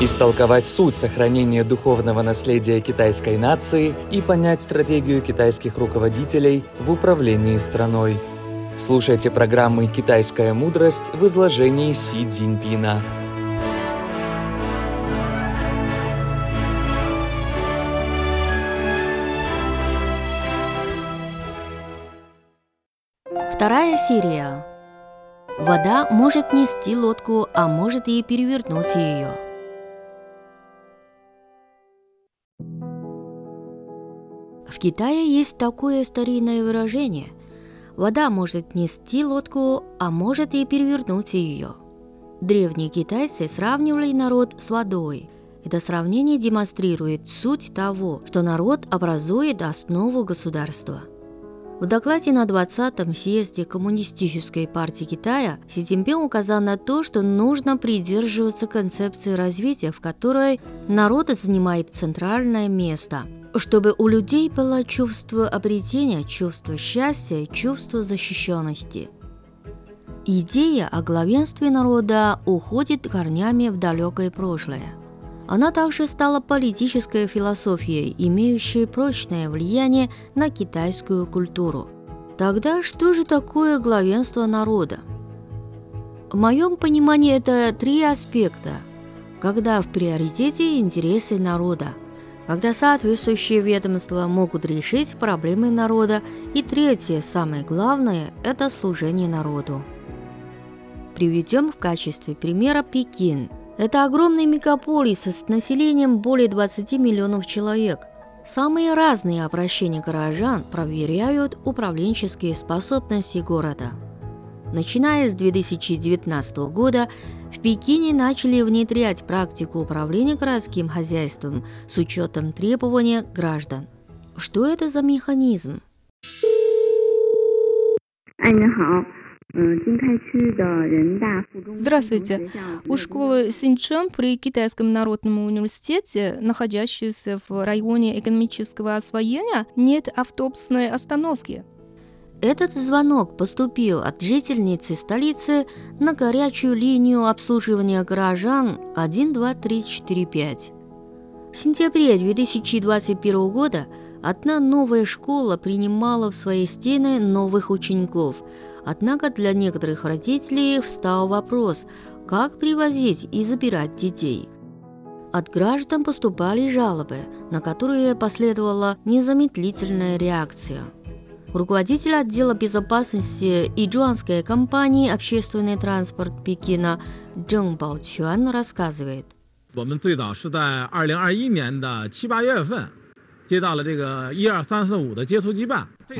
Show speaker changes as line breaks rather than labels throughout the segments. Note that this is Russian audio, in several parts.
истолковать суть сохранения духовного наследия китайской нации и понять стратегию китайских руководителей в управлении страной. Слушайте программы «Китайская мудрость» в изложении Си Цзиньпина.
Вторая серия. Вода может нести лодку, а может и перевернуть ее. В Китае есть такое старинное выражение «Вода может нести лодку, а может и перевернуть ее». Древние китайцы сравнивали народ с водой. Это сравнение демонстрирует суть того, что народ образует основу государства. В докладе на 20-м съезде Коммунистической партии Китая Си Цзиньпин указал на то, что нужно придерживаться концепции развития, в которой народ занимает центральное место – чтобы у людей было чувство обретения, чувство счастья, чувство защищенности. Идея о главенстве народа уходит корнями в далекое прошлое. Она также стала политической философией, имеющей прочное влияние на китайскую культуру. Тогда что же такое главенство народа? В моем понимании это три аспекта, когда в приоритете интересы народа – когда соответствующие ведомства могут решить проблемы народа. И третье, самое главное, это служение народу. Приведем в качестве примера Пекин. Это огромный мегаполис с населением более 20 миллионов человек. Самые разные обращения горожан проверяют управленческие способности города. Начиная с 2019 года в Пекине начали внедрять практику управления городским хозяйством с учетом требований граждан. Что это за механизм?
Здравствуйте. У школы Синчэн при Китайском народном университете, находящейся в районе экономического освоения, нет автобусной остановки.
Этот звонок поступил от жительницы столицы на горячую линию обслуживания горожан 12345. В сентябре 2021 года одна новая школа принимала в свои стены новых учеников. Однако для некоторых родителей встал вопрос, как привозить и забирать детей. От граждан поступали жалобы, на которые последовала незамедлительная реакция – Руководитель отдела безопасности иджуанской компании «Общественный транспорт Пекина» Джон Баочуан рассказывает. Мы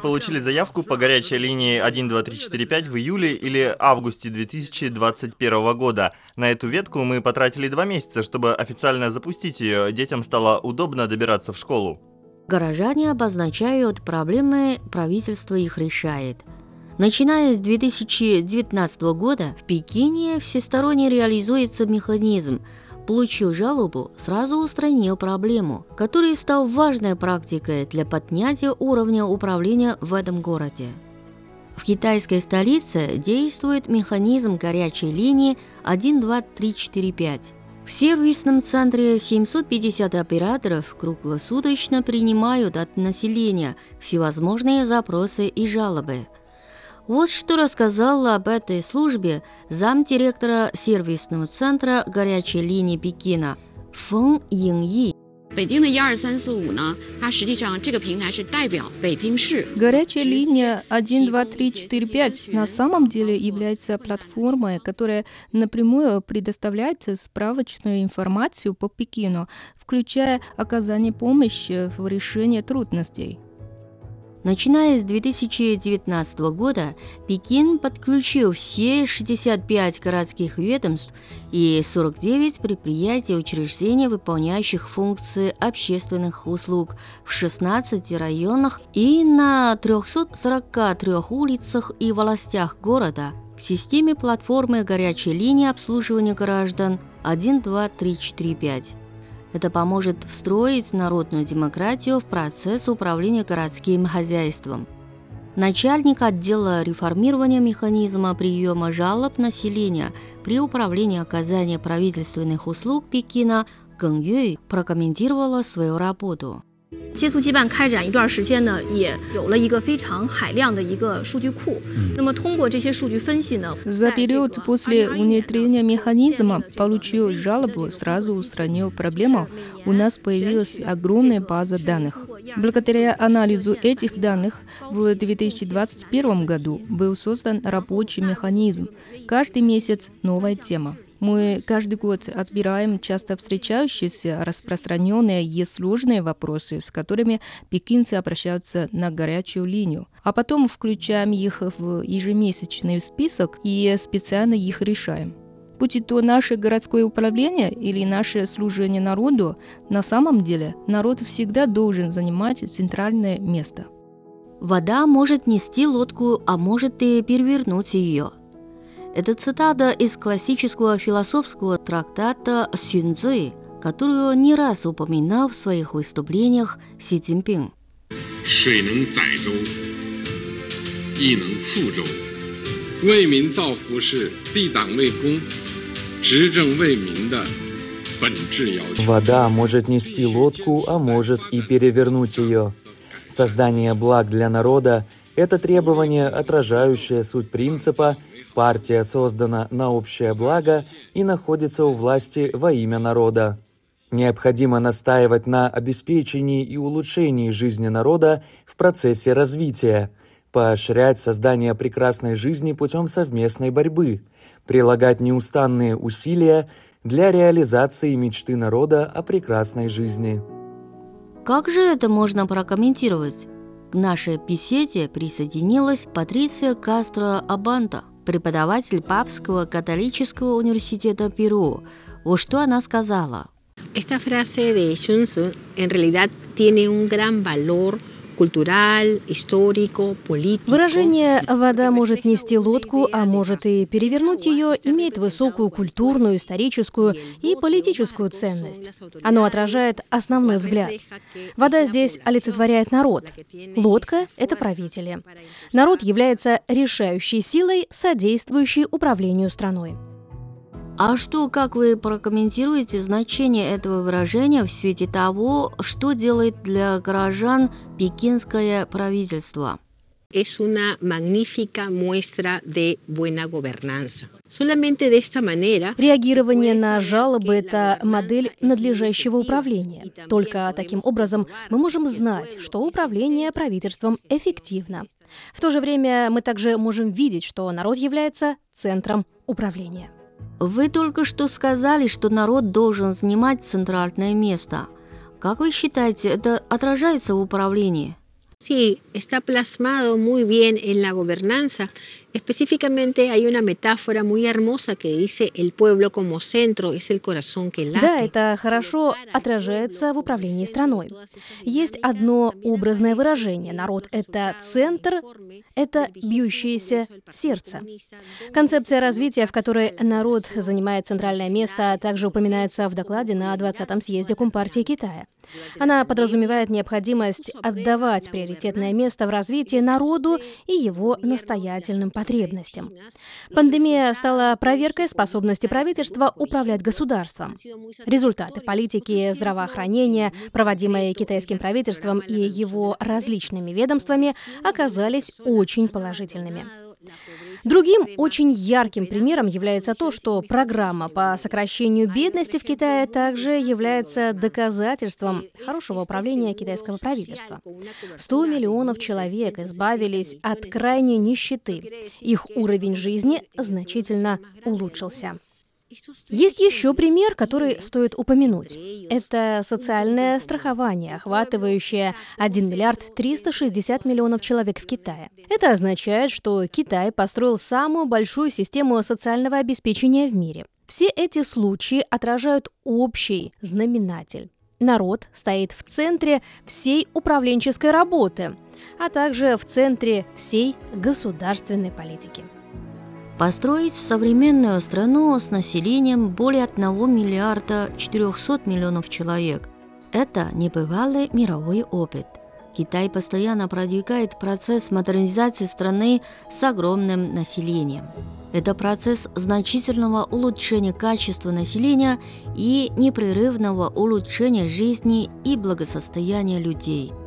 получили заявку по горячей линии 12345 в июле или августе 2021 года. На эту ветку мы потратили два месяца, чтобы официально запустить ее. Детям стало удобно добираться в школу.
Горожане обозначают проблемы, правительство их решает. Начиная с 2019 года в Пекине всесторонне реализуется механизм получил жалобу, сразу устранил проблему, который стал важной практикой для поднятия уровня управления в этом городе. В китайской столице действует механизм горячей линии 12345. В сервисном центре 750 операторов круглосуточно принимают от населения всевозможные запросы и жалобы. Вот что рассказала об этой службе замдиректора сервисного центра горячей линии Пекина Фэн Йиньи. 北京的
一二三四五呢，它实际上这个平台是代表北京市。Горячая линия 1, 2, 3, 4, 5 на самом деле является платформой, которая напрямую предоставляет справочную информацию по Пекину, включая оказание помощи в решении трудностей.
Начиная с 2019 года Пекин подключил все 65 городских ведомств и 49 предприятий и учреждений, выполняющих функции общественных услуг в 16 районах и на 343 улицах и властях города к системе платформы горячей линии обслуживания граждан 1, 2, 3, 4, 5. Это поможет встроить народную демократию в процесс управления городским хозяйством. начальник отдела реформирования механизма приема жалоб населения при управлении оказания правительственных услуг Пекина Гэн Юй прокомментировала свою работу.
接触羁绊开展一段时间呢，也有了一个非常海量的一个数据库。那么通过这些数据分析呢，
За период после внедрения механизма получил жалобу, сразу устранил проблему. У нас появилась огромная база данных. Благодаря анализу этих данных в 2021 году был создан рабочий механизм. Каждый месяц новая тема. Мы каждый год отбираем часто встречающиеся, распространенные и сложные вопросы, с которыми пекинцы обращаются на горячую линию, а потом включаем их в ежемесячный список и специально их решаем. Будь то наше городское управление или наше служение народу, на самом деле народ всегда должен занимать центральное место.
Вода может нести лодку, а может и перевернуть ее – это цитата из классического философского трактата «Сюнзы», которую не раз упоминал в своих выступлениях Си Цзиньпин. Вода может нести лодку, а может и перевернуть ее. Создание благ для народа это требование, отражающее суть принципа Партия создана на общее благо и находится у власти во имя народа. Необходимо настаивать на обеспечении и улучшении жизни народа в процессе развития, поощрять создание прекрасной жизни путем совместной борьбы, прилагать неустанные усилия для реализации мечты народа о прекрасной жизни. Как же это можно прокомментировать? К нашей беседе присоединилась Патриция Кастро Абанта – преподаватель Папского католического университета Перу. Вот что она сказала.
Esta frase de Sun Tzu en realidad tiene un gran valor
Выражение «вода может нести лодку, а может и перевернуть ее» имеет высокую культурную, историческую и политическую ценность. Оно отражает основной взгляд. Вода здесь олицетворяет народ. Лодка — это правители. Народ является решающей силой, содействующей управлению страной.
А что, как вы прокомментируете значение этого выражения в свете того, что делает для горожан пекинское правительство?
Es una magnífica muestra de buena gobernanza. Solamente de esta manera...
Реагирование на жалобы – это модель надлежащего управления. Только таким образом мы можем знать, что управление правительством эффективно. В то же время мы также можем видеть, что народ является центром управления.
Вы только что сказали, что народ должен занимать центральное место. Как вы считаете, это отражается в управлении?
Sí, está plasmado muy bien en la gobernanza. Específicamente hay una metáfora muy hermosa que dice el pueblo como centro es el corazón que late.
Да, это хорошо отражается в управлении страной. Есть одно образное выражение. Народ — это центр, это бьющееся сердце. Концепция развития, в которой народ занимает центральное место, также упоминается в докладе на 20-м съезде Компартии Китая. Она подразумевает необходимость отдавать приоритетное место в развитии народу и его настоятельным потребностям. Пандемия стала проверкой способности правительства управлять государством. Результаты политики здравоохранения, проводимые китайским правительством и его различными ведомствами, оказались очень положительными. Другим очень ярким примером является то, что программа по сокращению бедности в Китае также является доказательством хорошего управления китайского правительства. 100 миллионов человек избавились от крайней нищеты. Их уровень жизни значительно улучшился. Есть еще пример, который стоит упомянуть. Это социальное страхование, охватывающее 1 миллиард 360 миллионов человек в Китае. Это означает, что Китай построил самую большую систему социального обеспечения в мире. Все эти случаи отражают общий знаменатель. Народ стоит в центре всей управленческой работы, а также в центре всей государственной политики.
Построить современную страну с населением более 1 миллиарда 400 миллионов человек – это небывалый мировой опыт. Китай постоянно продвигает процесс модернизации страны с огромным населением. Это процесс значительного улучшения качества населения и непрерывного улучшения жизни и благосостояния людей –